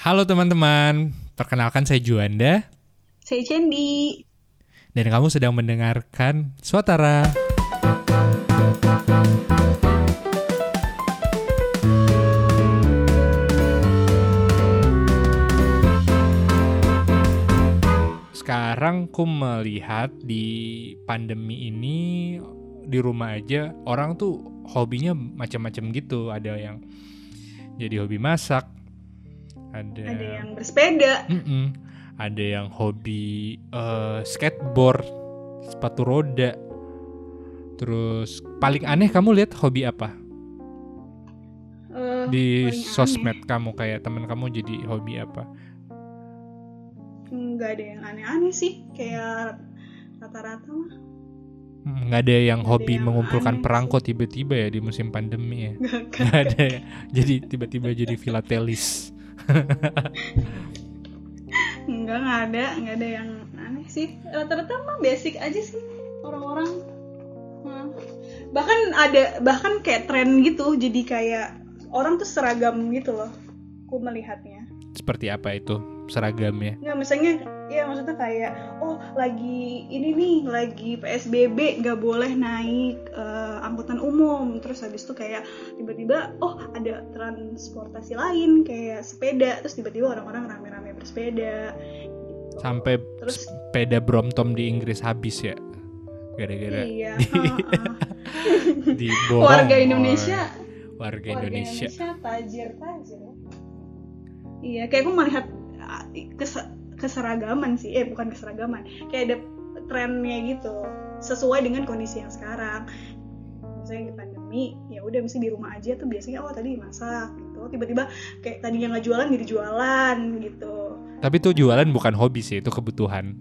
Halo teman-teman, perkenalkan saya Juanda Saya Cendi. dan kamu sedang mendengarkan Suatara. Sekarang ku melihat di pandemi ini di rumah aja orang tuh hobinya macam-macam gitu. Ada yang jadi hobi masak, ada, Ada yang bersepeda. Mm-mm. Ada yang hobi eh, skateboard, sepatu roda. Terus paling aneh kamu lihat hobi apa Eh, di sosmed kamu kayak teman kamu jadi hobi apa? aneh. Nggak ada yang aneh-aneh sih. Kayak rata-rata mah. Hmm, Nggak ada yang Nggak ada hobi yang mengumpulkan aneh perangko tiba-tiba ya di musim pandemi ya. Nggak. Nggak ada ya. Jadi tiba-tiba jadi filatelis. Enggak, nggak ada. Nggak ada yang aneh sih. Rata-rata mah basic aja sih orang-orang. Hmm. Bahkan ada, bahkan kayak tren gitu. Jadi kayak orang tuh seragam gitu loh. Aku melihatnya. Seperti apa itu seragamnya? Nggak, misalnya, ya maksudnya kayak, oh lagi ini nih, lagi PSBB nggak boleh naik eh, angkutan umum. Terus habis itu kayak tiba-tiba, oh ada transportasi lain kayak sepeda. Terus tiba-tiba orang-orang rame-rame bersepeda. gitu. Sampai Terus sepeda Brompton di Inggris habis ya. Gara-gara iya, di- heeh. diborong warga oleh Indonesia, warga warga Indonesia. Indonesia tajir-tajir. Iya, kayak aku melihat keseragaman sih, eh bukan keseragaman, kayak ada trennya gitu, sesuai dengan kondisi yang sekarang. Misalnya di pandemi, ya udah mesti di rumah aja tuh biasanya oh tadi masak gitu, tiba-tiba kayak tadinya nggak jualan jadi jualan gitu. Tapi itu jualan bukan hobi sih, itu kebutuhan.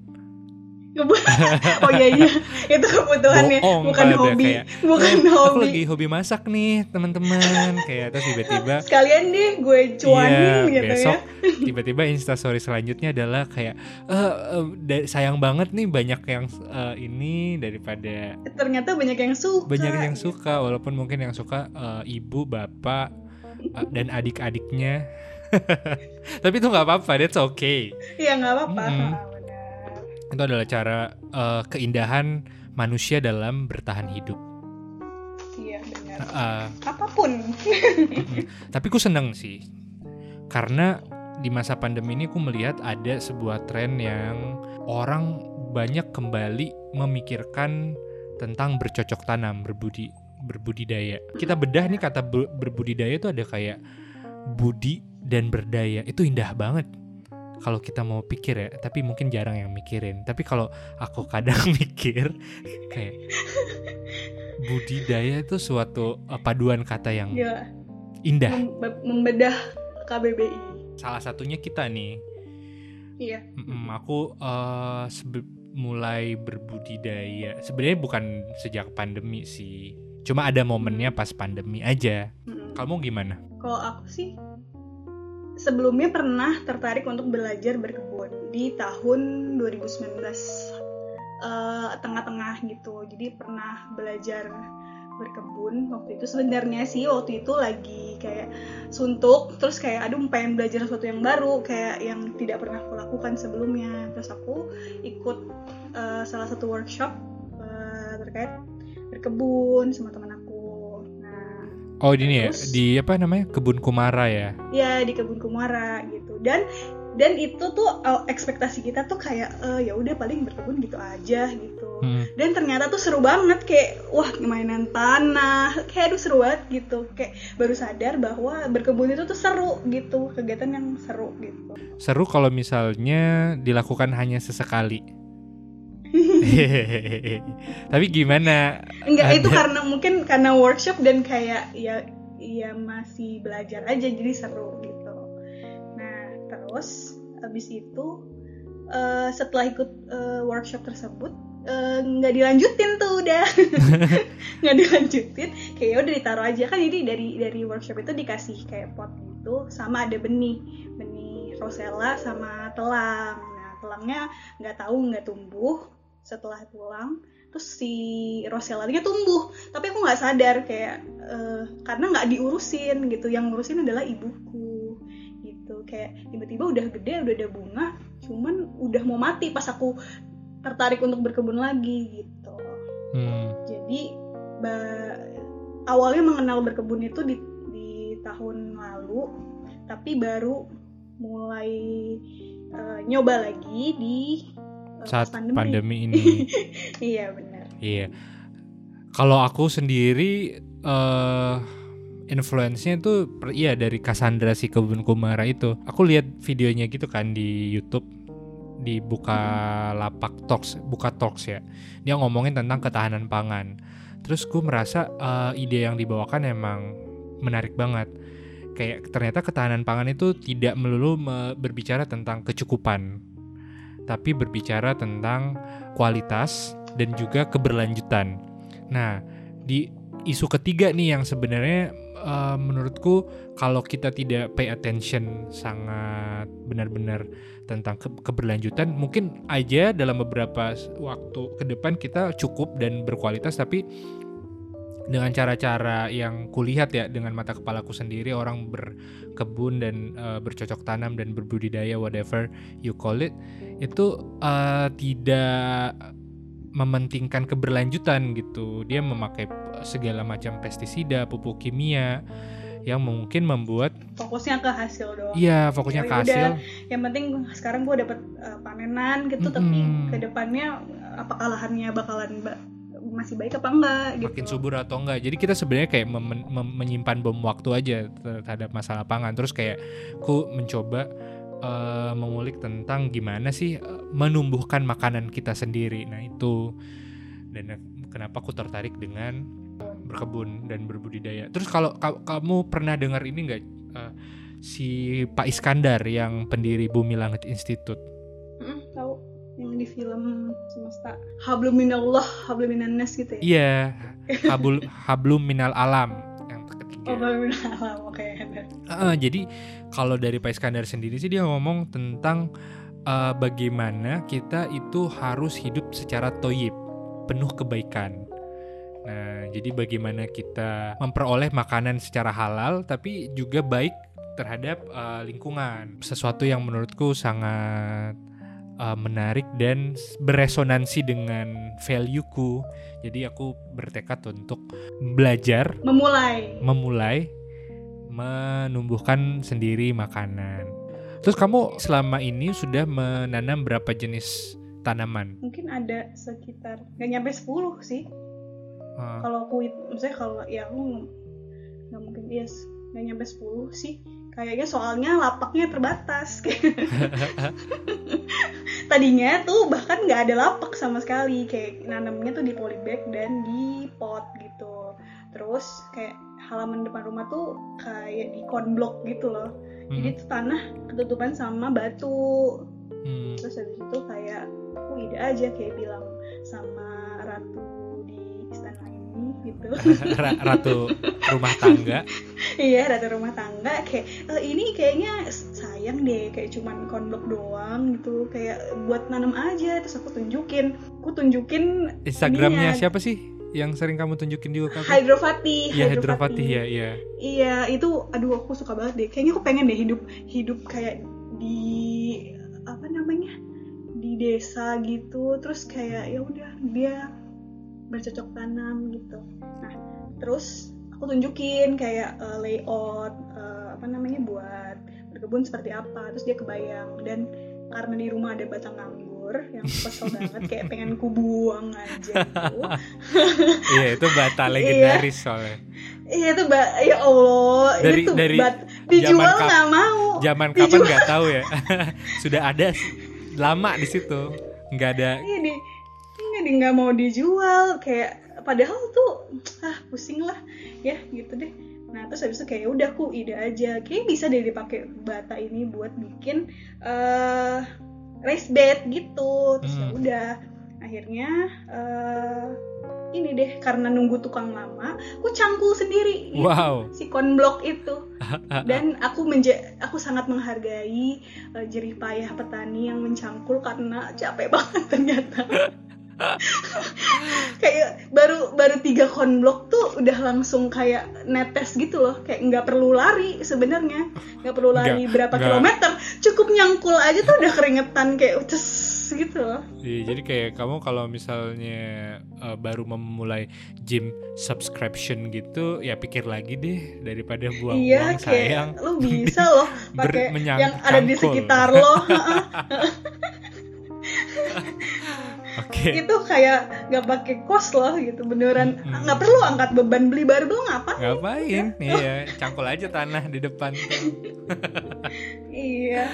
Oh iya iya, itu kebutuhannya, Bohong bukan pada hobi, kayak, bukan "Eh, Aku hobi. lagi hobi masak nih, teman-teman. kayak terus tiba-tiba Sekalian deh gue cuanin Iya, gitu besok ya. tiba-tiba instastory selanjutnya adalah kayak eh eh, da- sayang banget nih banyak yang eh, ini daripada Ternyata banyak yang suka. banyak yang suka walaupun mungkin yang suka eh, ibu bapak dan adik-adiknya tapi itu nggak apa-apa that's okay Iya nggak apa-apa. Ah, benar. Itu adalah cara eh, keindahan manusia dalam bertahan hidup Iya benar. Eh, Apa pun. Tapi ku seneng sih, karena di masa pandemi ini ku melihat ada sebuah tren yang orang banyak kembali memikirkan tentang bercocok tanam, berbudi berbudidaya. Kita bedah nih kata ber- berbudidaya itu ada kayak budi dan berdaya. Itu indah banget. Kalau kita mau pikir ya, tapi mungkin jarang yang mikirin. Tapi kalau aku kadang mikir kayak budidaya itu suatu eh, paduan kata yang Gila. indah. Mem- membedah KBBI. Salah satunya kita nih. Iya. Aku sebe- mulai berbudidaya. Sebenarnya bukan sejak pandemi sih. Cuma ada momennya pas pandemi aja. Mm. Kamu gimana? Kalau aku sih sebelumnya pernah tertarik untuk belajar berkebun di tahun 2019 eh, tengah-tengah gitu. Jadi pernah belajar berkebun waktu itu sebenarnya sih waktu itu lagi kayak suntuk terus kayak aduh pengen belajar sesuatu yang baru kayak yang tidak pernah aku lakukan sebelumnya terus aku ikut eh, salah satu workshop eh, terkait berkebun sama teman Oh ini ya di apa namanya kebun kumara ya. ya di kebun kumara gitu dan dan itu tuh uh, ekspektasi kita tuh kayak eh, ya udah paling berkebun gitu aja gitu Hmm. dan ternyata tuh seru banget kayak wah mainan tanah kayak aduh seru banget gitu kayak baru sadar bahwa berkebun itu tuh seru gitu kegiatan yang seru gitu Seru kalau misalnya dilakukan hanya sesekali. Tapi gimana? enggak itu Ada. karena mungkin karena workshop dan kayak ya ya masih belajar aja jadi seru gitu. Nah terus habis itu eh, setelah ikut eh, workshop tersebut eh, nggak dilanjutin tuh udah. Nggak dilanjutin kayak ya udah ditaruh aja. Kan jadi dari dari workshop itu dikasih kayak pot gitu sama ada benih. Benih rosella sama telang. Nah telangnya nggak tahu nggak tumbuh setelah tulang terus si rosellanya tumbuh. Tapi aku nggak sadar kayak eh, karena nggak diurusin gitu. Yang ngurusin adalah ibuku gitu. Kayak tiba-tiba udah gede udah ada bunga cuman udah mau mati pas aku tertarik untuk berkebun lagi gitu. Hmm. jadi ba- awalnya mengenal berkebun itu di, di tahun lalu tapi baru mulai eh, nyoba lagi di Saat pas pandemi ini. iya benar. Iya. Kalau aku sendiri eh influence-nya itu iya dari Cassandra si kebun kumara itu. Aku lihat videonya gitu kan di YouTube di buka lapak talks buka talks ya. Dia ngomongin tentang ketahanan pangan. Terus gue merasa eh, ide yang dibawakan emang menarik banget. Kayak ternyata ketahanan pangan itu tidak melulu me- berbicara tentang kecukupan tapi berbicara tentang kualitas dan juga keberlanjutan. Nah, di isu ketiga nih yang sebenarnya eh, menurutku kalau kita tidak pay attention sangat benar-benar tentang ke- keberlanjutan, mungkin aja dalam beberapa waktu ke depan kita cukup dan berkualitas tapi dengan cara-cara yang kulihat ya dengan mata kepalaku sendiri orang berkebun dan eh, bercocok tanam dan berbudidaya whatever you call it itu eh, tidak mementingkan keberlanjutan gitu. Dia memakai segala macam pestisida, pupuk kimia yang mungkin membuat fokusnya ke hasil doang iya fokusnya ke Ya hasil. udah, yang penting sekarang gue dapet uh, panenan gitu tapi Mm-mm. ke depannya apakah lahannya bakalan ba- masih baik apa enggak gitu makin subur atau enggak. Jadi kita sebenarnya kayak menyimpan bom waktu aja terhadap masalah pangan. Terus kayak ku mencoba eh, mengulik tentang gimana sih eh, menumbuhkan makanan kita sendiri. Nah, itu dan kenapa aku tertarik dengan berkebun dan berbudidaya. Terus kalau ka- kamu pernah dengar ini enggak eh, si Pak Iskandar yang pendiri Bumi Langit Institute? Mm, tahu yang di film semesta hablum minallah hablum minannas gitu ya Iya, Habul Hablum Minal Alam yang ketiga. oh hablum minallah oke ada. Heeh, jadi kalau dari Pak Iskandar sendiri sih dia ngomong tentang eh, bagaimana kita itu harus hidup secara toyib, penuh kebaikan. Nah, jadi bagaimana kita memperoleh makanan secara halal tapi juga baik terhadap eh, lingkungan. Sesuatu yang menurutku sangat eh, menarik dan beresonansi dengan value-ku. Jadi aku bertekad untuk belajar memulai memulai menumbuhkan sendiri makanan. Terus kamu selama ini sudah menanam berapa jenis tanaman? mungkin ada sekitar nggak nyampe 10 sih Eh, kalau aku maksudnya kalau ya aku nggak- nggak mungkin yes nggak nyampe 10 sih kayaknya soalnya lapaknya terbatas tadinya tuh bahkan nggak ada lapak sama sekali kayak nanamnya tuh di polybag dan di pot gitu. Terus kayak halaman depan rumah tuh kayak di konblok gitu loh. Jadi hmm, tuh tanah ketutupan sama batu. Hmm. terus habis itu kayak aku ide aja kayak bilang sama ratu di istana ini gitu. Ra- Ratu rumah tangga. iya ratu rumah tangga. Kayak "Eh, ini kayaknya sayang deh kayak cuman konblok doang gitu kayak buat nanam aja terus aku tunjukin aku tunjukin Instagramnya Ininya. siapa sih yang sering kamu tunjukin juga ke aku? hydrofati Iya Hydrofati ya, iya. iya itu aduh aku suka banget deh kayaknya aku pengen deh hidup hidup kayak di apa namanya di desa gitu terus kayak ya udah dia bercocok tanam gitu nah terus aku tunjukin kayak eh, layout eh, apa namanya buat berkebun seperti apa terus dia kebayang dan karena di rumah ada batang anggur yang kesel banget kayak pengen ku buang aja gitu Iya itu bata legendaris soalnya. Iya itu mbak, ya Allah, Dari- itu dari bat dijual nggak mau. Zaman kapan nggak tahu ya. Sudah ada lama di situ. Nggak ada. Iya di, ini di nggak mau dijual, kayak padahal tuh ah pusing lah, ya gitu deh. Nah terus habis itu kayak "Ya udah aku ide aja, kayak bisa deh dipakai bata ini buat bikin eh race bed gitu. Terus ya Hmm. udah, akhirnya eh ini deh karena nunggu tukang lama, aku cangkul sendiri. gitu. Wow. si konblok itu dan aku menja aku sangat menghargai eh, jerih payah petani yang mencangkul karena capek banget ternyata kayak baru baru tiga konblok tuh udah langsung kayak netes gitu loh. Kayak nggak perlu lari sebenarnya. Nggak perlu lari Nggak- berapa nggak. kilometer. Cukup nyangkul aja tuh udah keringetan kayak uces gitu loh. Iya, jadi kayak kamu kalau misalnya uh, baru memulai gym subscription gitu, ya pikir lagi deh daripada buang iya uang sayang. lu bisa loh pakai yang ada di sekitar lo Oke. itu kayak nggak pakai kos loh gitu beneran nggak perlu angkat beban beli barbel ngapa Ngapain? Iya, cangkul aja tanah di depan. iya.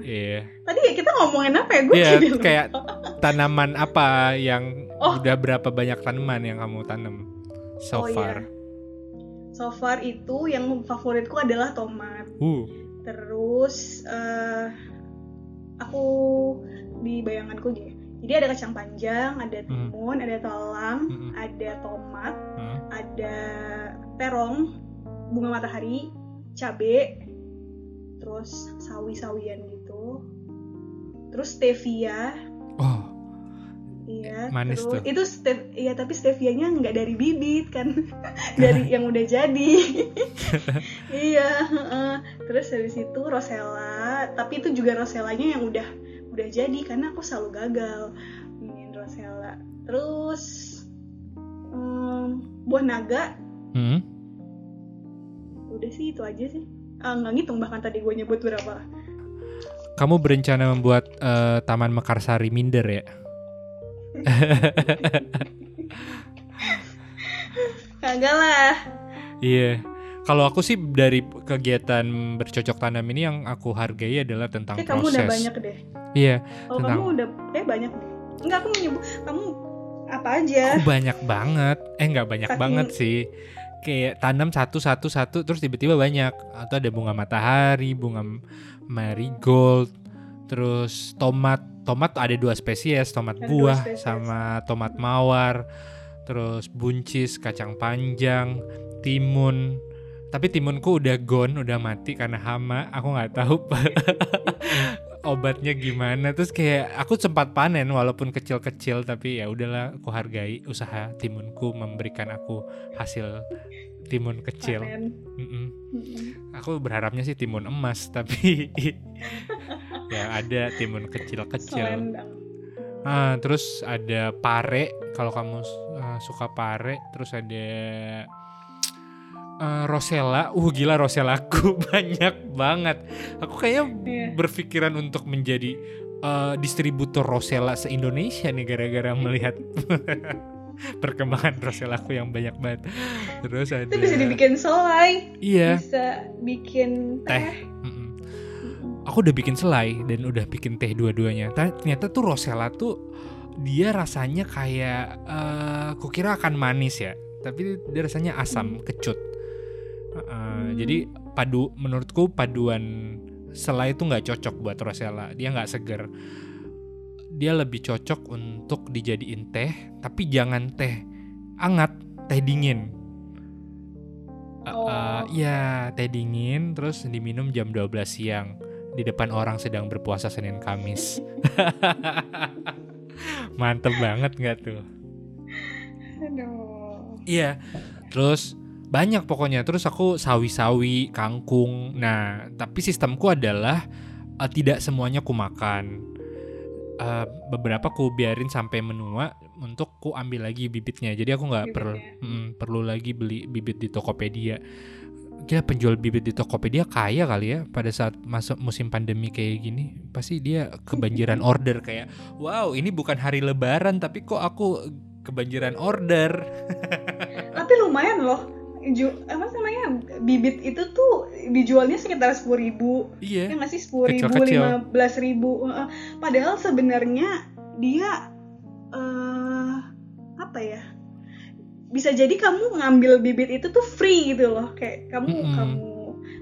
Iya. tadi ya kita ngomongin apa ya gue Iya, kayak tanaman apa yang Oh. udah berapa banyak tanaman yang kamu tanam so Oh, iya. far? so far itu yang favoritku adalah tomat Uh, terus eh aku di bayanganku gini jadi ada kacang panjang ada Hmm. timun ada talang Mm-mm. ada tomat hmm. ada terong bunga matahari cabe terus sawi-sawian gitu terus stevia Oh, iya Manis terus tuh. itu ste- iya tapi stevianya nggak dari bibit kan dari yang udah jadi iya terus habis itu rosella tapi itu juga rosellanya yang udah udah jadi karena aku selalu gagal bikin rosella terus em, buah naga hmm. udah sih itu aja sih Ah, nggak ngitung bahkan tadi gue nyebut berapa Kamu berencana membuat eh, Taman Mekarsari minder ya? kagak lah Iya. Kalau aku sih dari kegiatan bercocok tanam ini yang aku hargai adalah tentang eh kamu udah proses. banyak deh Iya, kalau Tentang- kamu udah eh banyak deh enggak aku mau nyebut kamu apa aja aku banyak banget. Eh nggak banyak Saking- banget sih. Kayak tanam satu satu satu terus tiba-tiba banyak. Atau ada bunga matahari, bunga marigold, terus tomat. Tomat ada dua spesies, tomat Ada buah spesies. sama tomat mawar. Terus buncis, kacang panjang, timun. Tapi timunku udah gone, udah mati karena hama. Aku nggak tahu obatnya gimana. Terus kayak aku sempat panen walaupun kecil-kecil tapi ya udahlah aku hargai usaha timunku memberikan aku hasil timun kecil. panen Mm-mm. Mm-mm. Aku berharapnya sih timun emas tapi ya ada timun kecil-kecil. Ah, terus ada pare kalau kamu uh, suka pare, terus ada uh, rosella. Uh gila rosellaku banyak banget. Aku kayaknya Iya. berpikiran untuk menjadi uh, distributor rosella se-Indonesia nih gara-gara melihat perkembangan rosellaku yang banyak banget. Terus ada itu bisa dibikin selai Iya. bisa bikin Teh. teh aku udah bikin selai dan udah bikin teh dua-duanya. Ta- Ternyata tuh rosella tuh dia rasanya kayak eh kukira akan manis ya, tapi dia rasanya asam kecut. Uh, Hmm. Jadi padu menurutku paduan selai itu nggak cocok buat rosella. Dia nggak seger. Dia lebih cocok untuk dijadiin teh, tapi jangan teh anget, teh dingin. Uh, uh, ya teh dingin terus diminum jam 12 siang di depan orang sedang berpuasa Senin Kamis. Mantep banget nggak tuh? aduh Iya. Terus banyak pokoknya. Terus aku sawi-sawi, kangkung. Nah, tapi sistemku adalah eh, tidak semuanya ku makan. Eh, beberapa ku biarin sampai menua untuk ku ambil lagi bibitnya. Jadi aku nggak perlu Bibitnya. perlu lagi beli bibit di Tokopedia. Kira penjual bibit di Tokopedia kaya kali ya pada saat masuk musim pandemi kayak gini. Pasti dia kebanjiran order kayak, wow ini bukan hari lebaran tapi kok aku kebanjiran order. tapi lumayan loh Ju apa namanya bibit itu tuh dijualnya sekitar sepuluh ribu. Iya. ya nggak sih? sepuluh ribu lima belas ribu padahal sebenarnya dia eh apa ya? Bisa jadi kamu ngambil bibit itu tuh free gitu loh. Kayak kamu Mm-mm. kamu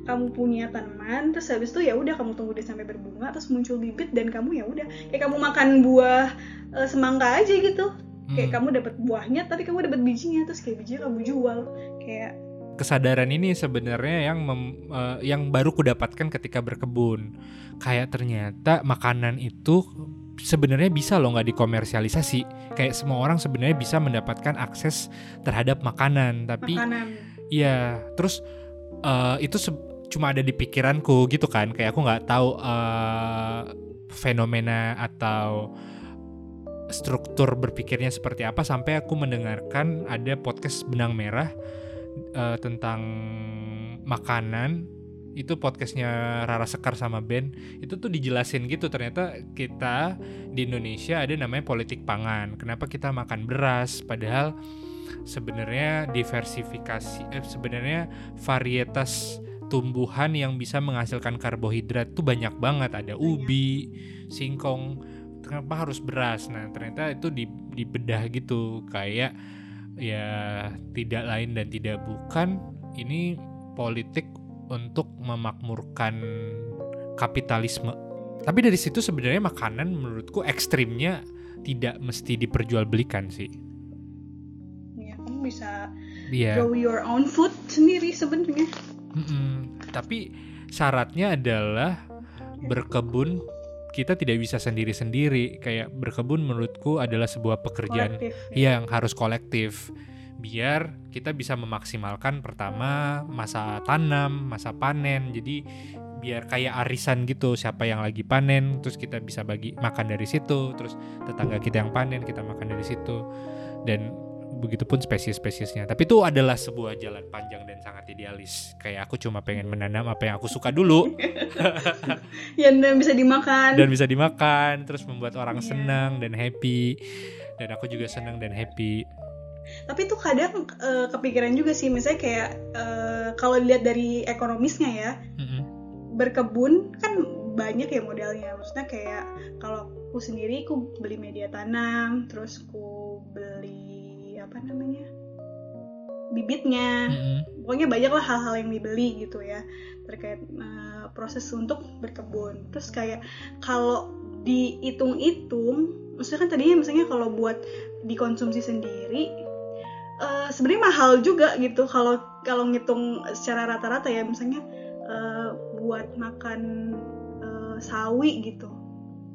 kamu punya tanaman terus habis itu ya udah kamu tunggu dia sampai berbunga terus muncul bibit dan kamu ya udah. Kayak kamu makan buah eh, semangka aja gitu kayak Hmm. kamu dapat buahnya tapi kamu dapat bijinya terus kayak bijinya kamu jual kayak kesadaran ini sebenarnya yang mem- eh, yang baru kudapatkan ketika berkebun. Kayak ternyata makanan itu sebenarnya bisa loh nggak dikomersialisasi. Kayak semua orang sebenarnya bisa mendapatkan akses terhadap makanan, tapi makanan Iya, terus eh, itu cuma ada di pikiranku gitu kan, kayak aku nggak tahu eh, fenomena atau struktur berpikirnya seperti apa sampai aku mendengarkan ada podcast benang merah eh, tentang makanan. Itu podcastnya Rara Sekar sama Ben. Itu tuh dijelasin gitu ternyata kita di Indonesia ada namanya politik pangan. Kenapa kita makan beras? Padahal sebenarnya diversifikasi eh, sebenarnya varietas tumbuhan yang bisa menghasilkan karbohidrat tuh banyak banget. Ada ubi singkong kenapa harus beras? Nah ternyata itu di, dibedah gitu. Kayak ya tidak lain dan tidak bukan ini politik untuk memakmurkan kapitalisme. Tapi dari situ sebenarnya makanan menurutku ekstrimnya tidak mesti diperjualbelikan sih. Ya kamu bisa Iya. grow your own food sendiri sebenarnya. Mm-mm. Tapi syaratnya adalah berkebun kita tidak bisa sendiri-sendiri. Kayak berkebun menurutku adalah sebuah pekerjaan kolektif yang harus kolektif. Biar kita bisa memaksimalkan pertama masa tanam, masa panen. Jadi biar kayak arisan gitu siapa yang lagi panen terus kita bisa bagi makan dari situ terus tetangga kita yang panen kita makan dari situ dan begitupun spesies-spesiesnya. Tapi itu adalah sebuah jalan panjang dan sangat idealis. Kayak aku cuma pengen menanam apa yang aku suka dulu. Ya dan bisa dimakan. Dan bisa dimakan terus membuat orang Iya. senang dan happy. Dan aku juga senang dan happy. Tapi tuh kadang eh, kepikiran juga sih. Misalnya kayak eh, kalau dilihat dari ekonomisnya ya Mm-mm. berkebun kan banyak ya modalnya. Maksudnya kayak kalau aku sendiri aku beli media tanam terus aku beli apa namanya bibitnya Mm-mm. pokoknya banyak lah hal-hal yang dibeli gitu ya terkait eh, proses untuk berkebun terus kayak kalau dihitung-hitung maksudnya kan tadinya misalnya kalau buat dikonsumsi sendiri eh, sebenarnya mahal juga gitu kalau kalau ngitung secara rata-rata ya misalnya eh, buat makan eh, sawi gitu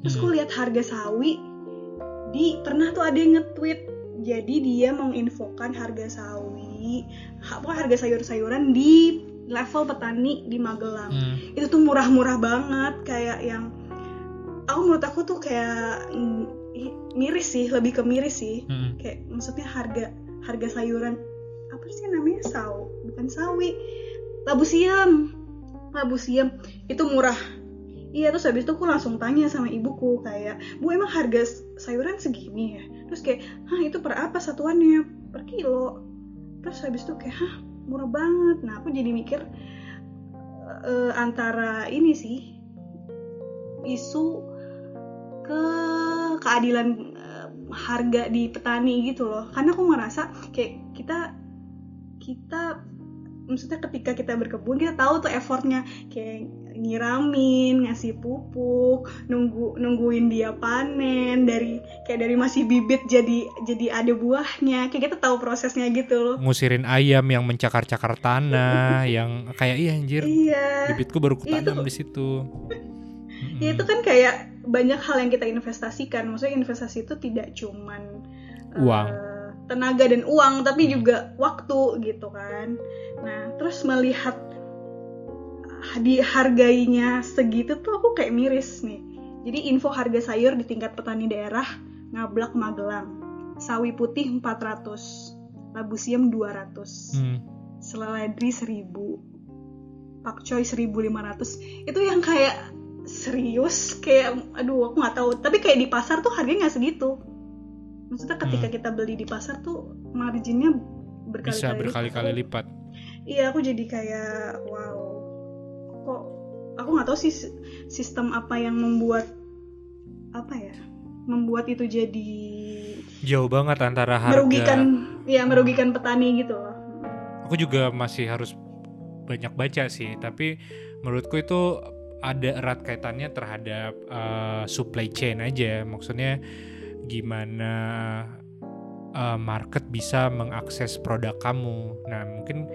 terus Hmm. aku lihat harga sawi di pernah tuh ada yang nge-tweet jadi dia menginfokan harga sawi pokoknya harga sayur-sayuran di level petani di Magelang Mm. itu tuh murah-murah banget kayak yang aku menurut aku tuh kayak miris sih lebih ke miris sih Mm-mm. kayak maksudnya harga harga sayuran apa sih namanya saw bukan sawi labu siam labu siam itu murah iya terus habis itu aku langsung tanya sama ibuku kayak bu emang harga sayuran segini ya terus kayak hah itu per apa satuannya? Per kilo. Terus habis itu kayak hah murah banget. Nah aku jadi mikir eh, antara ini sih isu ke keadilan eh, harga di petani gitu loh. Karena aku merasa kayak kita kita maksudnya ketika kita berkebun kita tahu tuh effortnya. Kayak nyiramin ngasih pupuk nunggu nungguin dia panen dari kayak dari masih bibit jadi jadi ada buahnya kayak kita tahu prosesnya gitu loh ngusirin ayam yang mencakar-cakar tanah yang kayak iya anjir iya bibitku baru Iya, kutanam di situ Ya itu kan kayak banyak hal yang kita investasikan. Maksudnya investasi itu tidak cuman eh, Uang. tenaga dan uang, tapi Hmm. juga waktu gitu kan. Nah, terus melihat dihargainya segitu tuh aku kayak miris nih. Jadi info harga sayur di tingkat petani daerah Ngablak Magelang. Sawi putih 400, labu siam 200 Hmm. seledri 1000 pakcoy 1500 itu yang kayak serius kayak aduh aku nggak tahu tapi kayak di pasar tuh harganya nggak segitu maksudnya ketika Hmm. kita beli di pasar tuh marginnya berkali-kali bisa berkali-kali lipat iya aku jadi kayak wow aku nggak tahu sih sistem apa yang membuat apa ya membuat itu jadi jauh banget antara harga merugikan ya merugikan petani gitu loh. Aku juga masih harus banyak baca sih tapi menurutku itu ada erat kaitannya terhadap uh, supply chain aja. Maksudnya gimana uh, market bisa mengakses produk kamu. Nah mungkin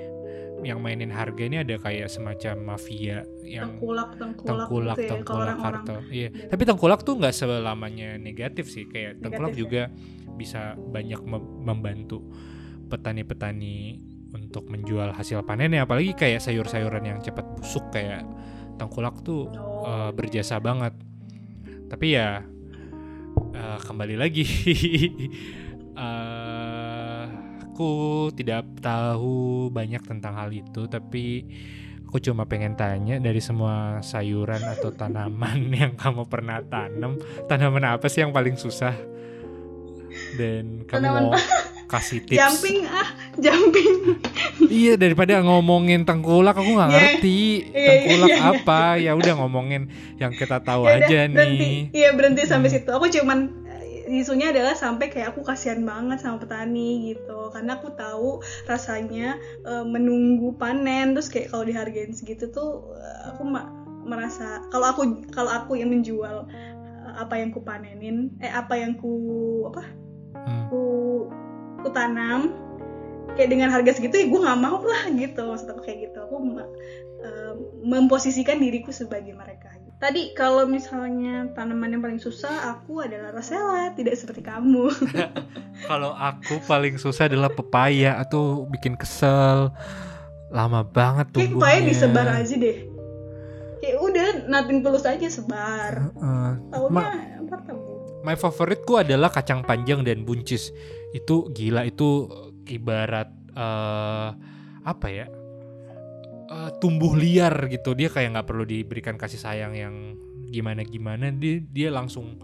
yang mainin harga ini ada kayak semacam mafia yang tengkulak tengkulak, tengkulak gitu ya, tengkulak kartel iya Iya. tapi tengkulak tuh nggak selamanya negatif sih kayak tengkulak Negatif ya? juga bisa banyak mem- membantu petani-petani untuk menjual hasil panennya apalagi kayak sayur-sayuran yang cepat busuk kayak tengkulak tuh Oh, eh, berjasa banget tapi ya eh, kembali lagi eh, aku tidak tahu banyak tentang hal itu tapi aku cuma pengen tanya dari semua sayuran atau tanaman yang kamu pernah tanam tanaman apa sih yang paling susah? Dan kamu Tanaman mau kasih tips? Jumping ah jumping. Iya daripada ngomongin tengkulak aku nggak Iya. ngerti. Iya, tengkulak iya, iya. apa? Ya udah ngomongin yang kita tahu Ya udah, aja berhenti. nih. Iya berhenti sampai Hmm. situ. Aku cuman isunya adalah sampai kayak aku kasihan banget sama petani gitu. Karena aku tahu rasanya eh, menunggu panen terus kayak kalau dihargain segitu tuh eh, aku ma- merasa kalau aku kalau aku yang menjual eh, apa yang ku panenin eh apa yang ku apa Hmm. ku ku tanam kayak dengan harga segitu ya gue nggak mau lah gitu. Maksud aku kayak gitu. Aku eh, memposisikan diriku sebagai mereka tadi kalau misalnya tanaman yang paling susah aku adalah rosella tidak seperti kamu Kalau aku paling susah adalah pepaya atau bikin kesel. Lama banget tumbuhnya. pepaya disebar aja deh kayak udah nothing tulus aja sebar Ma- ntar tumbuh my favoritku adalah kacang panjang dan buncis. Itu gila itu ibarat eh apa ya? Eh, tumbuh liar gitu. Dia kayak nggak perlu diberikan kasih sayang yang gimana-gimana. Dia dia langsung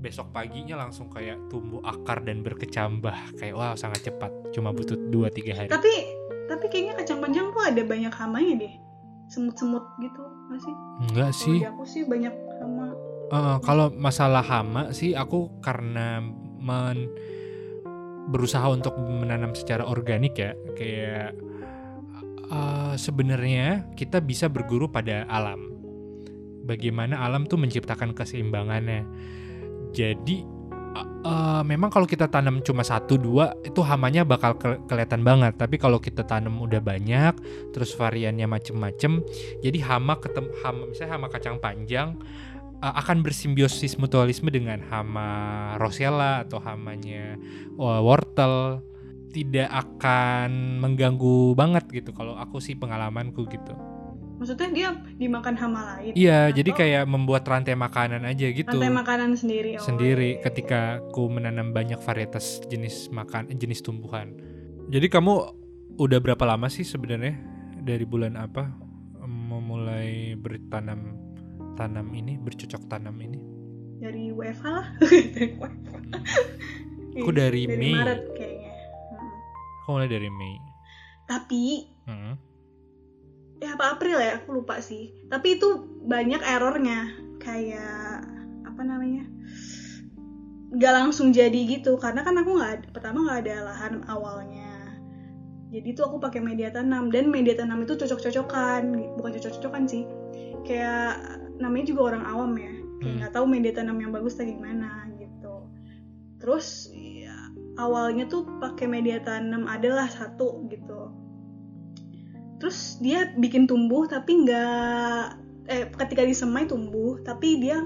besok paginya langsung kayak tumbuh akar dan berkecambah. Kayak wow sangat cepat. Cuma butuh 2-3 hari. Tapi tapi kayaknya kacang panjang tuh ada banyak hamanya deh. Semut-semut gitu nggak sih? Enggak sih. aku sih banyak hama. Eh, kalau masalah hama sih aku karena men berusaha untuk menanam secara organik ya. Kayak eh, sebenarnya kita bisa berguru pada alam. Bagaimana alam tuh menciptakan keseimbangannya. Jadi eh, eh, memang kalau kita tanam cuma satu dua itu hamanya bakal ke- kelihatan banget. Tapi kalau kita tanam udah banyak, terus variannya macem-macem, jadi hama ketemu hama misalnya hama kacang panjang uh, akan bersimbiosis mutualisme dengan hama rosella atau hamanya uh, wortel tidak akan mengganggu banget gitu kalau aku sih pengalamanku gitu. maksudnya dia dimakan hama lain Iya, Atau jadi kayak membuat rantai makanan aja gitu. rantai makanan sendiri oh, sendiri iya, ketika ku menanam banyak varietas jenis makan jenis tumbuhan. Jadi kamu udah berapa lama sih sebenarnya dari bulan apa memulai bertanam tanam ini bercocok tanam ini? dari WFH lah Dari WFH. Aku dari Mei. Maret Hmm. Aku mulai dari Mei. tapi Hmm. ya apa April ya? Aku lupa sih. Tapi itu banyak errornya. Kayak apa namanya? Nggak langsung jadi gitu. Karena kan aku nggak pertama nggak ada lahan awalnya. Jadi tuh aku pakai media tanam. Dan media tanam itu cocok-cocokan. Bukan cocok-cocokan sih. Kayak namanya juga orang awam ya. Kayak Hmm. nggak tahu media tanam yang bagus kayak gimana gitu. Terus awalnya tuh pakai media tanam adalah satu gitu terus dia bikin tumbuh tapi nggak eh ketika disemai tumbuh tapi dia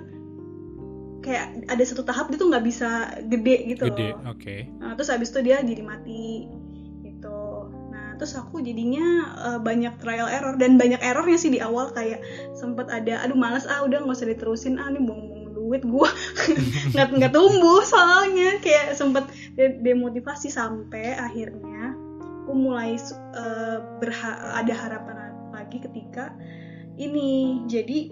kayak ada satu tahap dia tuh nggak bisa gede gitu Gede, loh. oke. Nah, terus habis itu dia jadi mati gitu. Nah, terus aku jadinya eh, banyak trial error dan banyak errornya sih di awal kayak sempat ada aduh males ah udah nggak usah diterusin ah ini buang-buang duit gua. Nggak nggak tumbuh soalnya. Kayak sempat de- demotivasi sampai akhirnya aku mulai eh, berha- ada harapan lagi ketika ini. Jadi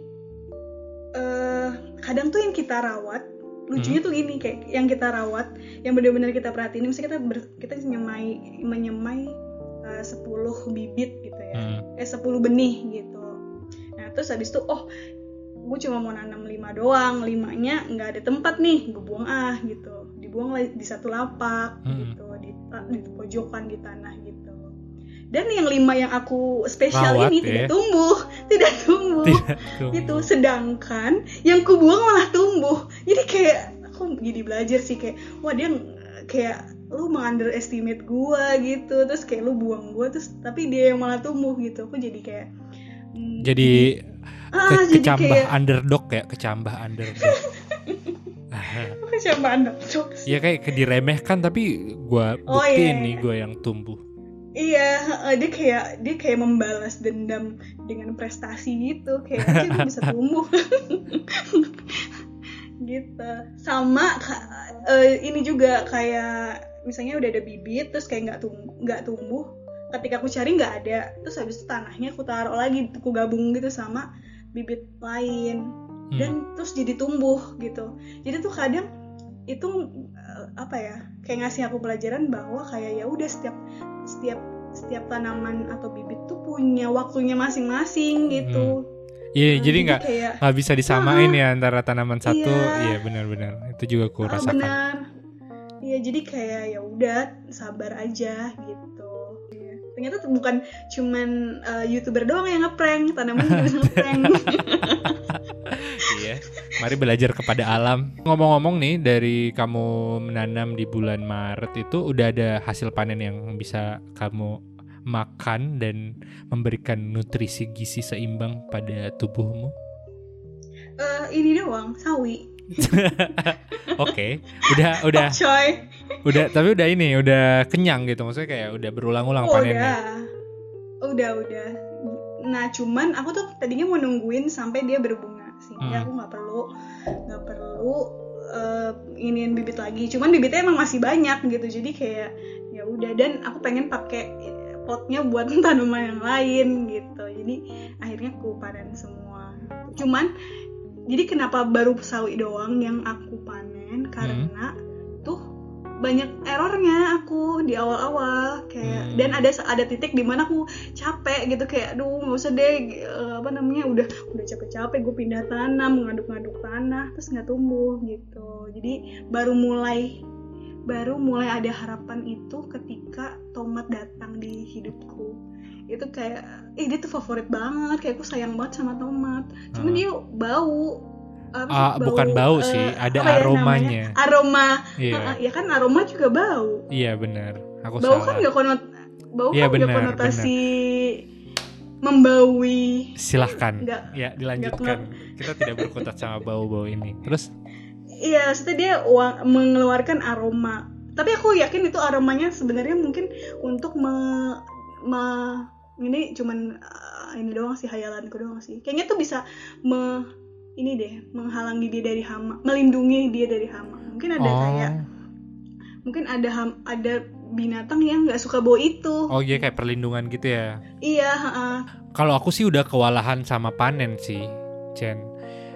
eh kadang tuh yang kita rawat lucunya tuh gini kayak yang kita rawat yang benar-benar kita perhatiin. Misalnya kita ber- kita menyemai menyemai eh, 10 bibit gitu ya. Hmm. eh 10 benih gitu. Nah terus habis itu oh gue cuma mau nanam 5 doang limanya nggak ada tempat nih gue buang ah gitu dibuang di satu lapak Mm-mm. gitu di, di pojokan di tanah gitu dan yang lima yang aku spesial Rawat ini ya. tidak tumbuh tidak tumbuh Tidak tumbuh. itu sedangkan yang ku buang malah tumbuh jadi kayak aku jadi belajar sih kayak wah dia kayak lu mengunderestimate gue gitu terus kayak lu buang gue terus tapi dia yang malah tumbuh gitu aku jadi kayak hmm, Jadi ah, ke- kecambah kayak underdog ya, kecambah underdog. siapa anda jokes ya kayak diremehkan tapi gua Oh, buktiin iya, nih iya. gua yang tumbuh. Iya, heeh, dia kayak dia kayak membalas dendam dengan prestasi gitu, kayak gue bisa tumbuh. gitu. Sama eh, ini juga kayak misalnya udah ada bibit terus kayak nggak tumbuh nggak tumbuh. Ketika aku cari nggak ada, terus habis itu tanahnya aku taruh lagi, aku gabung gitu sama bibit lain Hmm. dan terus jadi tumbuh gitu. Jadi tuh kadang itu eh, apa ya kayak ngasih aku pelajaran bahwa kayak ya udah setiap setiap setiap tanaman atau bibit tuh punya waktunya masing-masing gitu. Iya, Nah, jadi nggak nggak bisa disamain ya antara tanaman satu. Iya. Iya, benar-benar. Itu juga aku ah, rasakan. Iya, jadi kayak ya udah sabar aja gitu. Ternyata tuh bukan cuman eh, youtuber doang yang ngeprank, tanaman juga bisa ngeprank. iya. Mari belajar kepada alam. Ngomong-ngomong nih dari kamu menanam di bulan Maret itu udah ada hasil panen yang bisa kamu makan dan memberikan nutrisi gizi seimbang pada tubuhmu. Eh, ini doang, sawi. Oke, udah udah Coy. udah tapi udah ini udah kenyang gitu maksudnya kayak udah berulang-ulang Oh, panennya. udah. Udah, udah. Nah, cuman aku tuh tadinya mau nungguin sampai dia berbunga sehingga Hmm. aku nggak perlu nggak perlu eh, iniin bibit lagi. Cuman bibitnya emang masih banyak gitu. Jadi kayak ya udah dan aku pengen pakai potnya buat tanaman yang lain gitu. Jadi akhirnya aku panen semua. Cuman jadi kenapa baru sawi doang yang aku panen? Karena tuh banyak errornya aku di awal-awal kayak Hmm. dan ada ada titik di mana aku capek gitu kayak aduh nggak usah deh eh, apa namanya udah udah capek-capek gue pindah tanam ngaduk-ngaduk tanah terus nggak tumbuh gitu. Jadi baru mulai baru mulai ada harapan itu ketika tomat datang di hidupku itu kayak ih dia tuh favorit banget kayak aku sayang banget sama tomat cuman Hmm. dia bau apa Ah, bukan bau eh, sih, ada apa ya aromanya. namanya? aroma Iya, Ah, ya kan aroma juga bau iya benar. Aku bau salah. kan nggak konot bau Iya, kan nggak benar, konotasi membaui Silahkan. Nggak. Ya dilanjutkan. Kita tidak berkutat sama bau-bau ini. Terus iya maksudnya dia uang, mengeluarkan aroma tapi aku yakin itu aromanya sebenarnya mungkin untuk me, me- ini cuman ah, ini doang sih hayalanku doang sih kayaknya tuh bisa me ini deh menghalangi dia dari hama melindungi dia dari hama mungkin ada oh, kayak mungkin ada ham, ada binatang yang nggak suka bau itu oh iya kayak perlindungan gitu ya. iya ha-ha. Kalau aku sih udah kewalahan sama panen sih, Chen.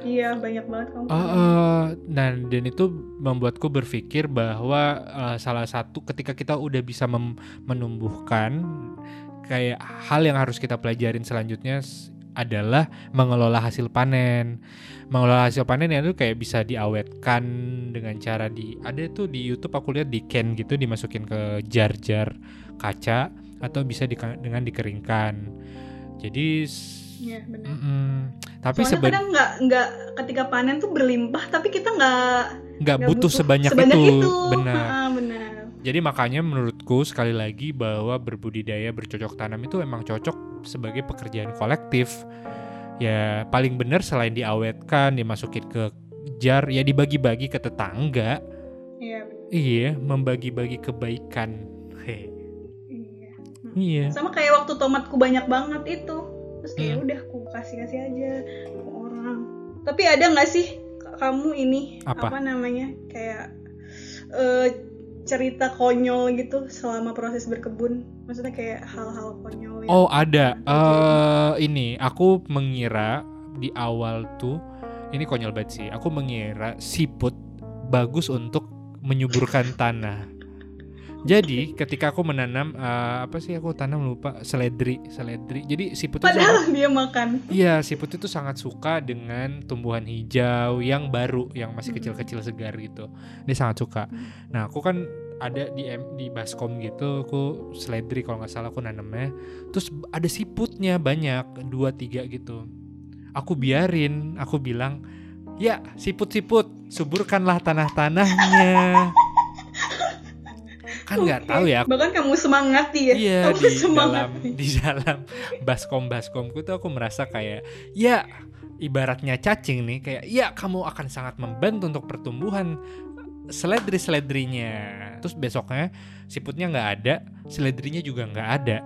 iya banyak banget kamu Eh, eh, nah dan itu membuatku berpikir bahwa eh, salah satu ketika kita udah bisa menumbuhkan kayak hal yang harus kita pelajarin selanjutnya adalah mengelola hasil panen. Mengelola hasil panen itu kayak bisa diawetkan dengan cara di ada tuh di YouTube aku lihat di can gitu dimasukin ke jar-jar kaca atau bisa dika- dengan dikeringkan. Jadi Iya benar. mm-mm. tapi Soalnya seben- kadang nggak nggak ketika panen tuh berlimpah tapi kita nggak nggak nggak butuh, sebanyak, itu, benar. Ha, benar. Jadi makanya menurutku sekali lagi bahwa berbudidaya bercocok tanam itu emang cocok sebagai pekerjaan kolektif. Ya paling benar selain diawetkan, dimasukin ke jar, ya dibagi-bagi ke tetangga. Iya. Iya, membagi-bagi kebaikan. Heh. Iya. Iya. Sama kayak waktu tomatku banyak banget itu. Terus kayak Hmm. udah aku kasih-kasih aja ke orang. Tapi ada nggak sih kamu ini Apa? namanya kayak eh, cerita konyol gitu selama proses berkebun? Maksudnya kayak hal-hal konyol Oh ada. eh ini aku mengira di awal tuh ini konyol banget sih. Aku mengira siput bagus untuk menyuburkan tanah. Jadi ketika aku menanam eh, apa sih aku tanam lupa seledri, seledri. Jadi siput itu sangat, Padahal dia makan. iya siput itu sangat suka dengan tumbuhan hijau yang baru, yang masih Hmm. kecil-kecil segar gitu. Dia sangat suka. Nah aku kan ada di M- di baskom gitu, aku seledri kalau nggak salah aku nanamnya. Terus ada siputnya banyak, dua tiga gitu. Aku biarin, aku bilang, ya siput-siput, suburkanlah tanah-tanahnya. kan nggak tahu ya. Bahkan kamu semangati ya. Iya kamu di dalam semangati. di dalam baskom baskomku tuh aku merasa kayak ya ibaratnya cacing nih kayak ya kamu akan sangat membantu untuk pertumbuhan seledri seledrinya terus besoknya siputnya nggak ada seledrinya juga nggak ada.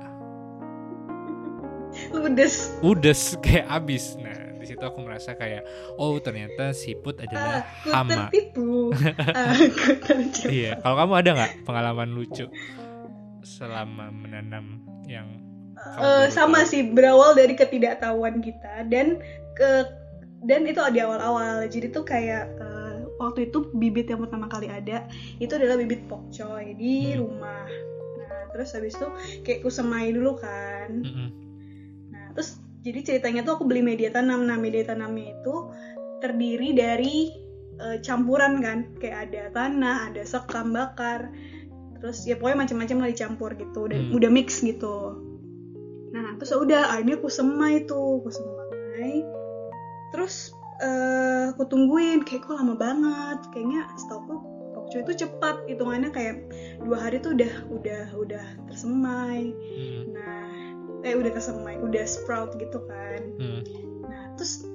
Ludes. Udes kayak abis. Nah di situ aku merasa kayak oh ternyata siput adalah aku hama tertipu aku terjebak iya kalau kamu ada nggak pengalaman lucu selama menanam yang baru sama tahu? sih berawal dari ketidaktahuan kita dan ke dan itu di awal-awal jadi tuh kayak eh, waktu itu bibit yang pertama kali ada itu adalah bibit pokcoy di Hmm. rumah nah terus habis itu kayak kusemai dulu kan Mm-mm. nah terus jadi ceritanya tuh aku beli media tanam. Nah media tanamnya itu terdiri dari eh, campuran kan. Kayak ada tanah ada sekam bakar. Terus ya pokoknya macam-macam lah dicampur gitu. Dan Hmm. udah mix gitu. Nah terus ya udah akhirnya aku semai tuh. Aku semai. Terus eh aku tungguin. Kayak kok lama banget. Kayaknya setahu pokcoy itu cepat hitungannya kayak dua hari tuh udah udah udah tersemai. Mm, nah eh udah tersemai udah sprout gitu kan mm. Nah, terus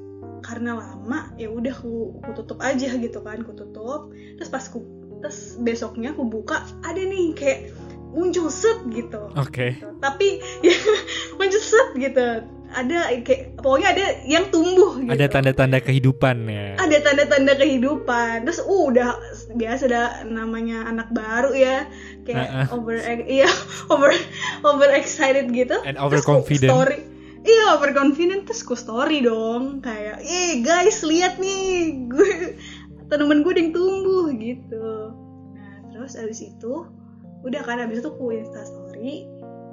karena lama ya udah aku, aku tutup aja gitu kan, aku tutup. Terus pas aku terus besoknya aku buka ada nih kayak muncul set gitu. oke Tapi ya muncul set gitu. Ada kayak pokoknya ada yang tumbuh gitu. ada tanda-tanda kehidupan ya ada tanda-tanda kehidupan. Terus uh, udah biasa dah namanya anak baru ya kayak Uh-uh. over iya over over excited gitu. and Terus overconfident story iya overconfident terus ku story dong kayak eh guys lihat nih gue tanaman gue yang tumbuh gitu nah terus abis itu udah kan abis itu ku insta story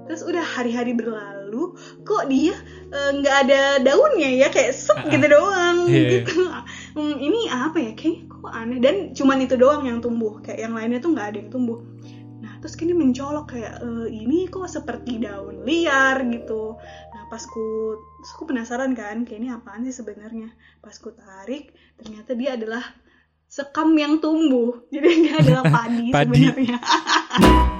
terus udah hari-hari berlalu kok dia eh, nggak ada daunnya ya kayak ah. gitu doang Iya, iya. gitu Hmm, ini apa ya kayaknya kok aneh dan cuman itu doang yang tumbuh kayak yang lainnya tuh nggak ada yang tumbuh Nah, terus kini mencolok kayak "Eh, ini kok seperti daun liar gitu. Nah, pas ku terus aku penasaran kan, kayak ini apaan sih sebenarnya? Pas ku tarik, ternyata dia adalah sekam yang tumbuh. Jadi dia adalah padi, Padi. sebenarnya.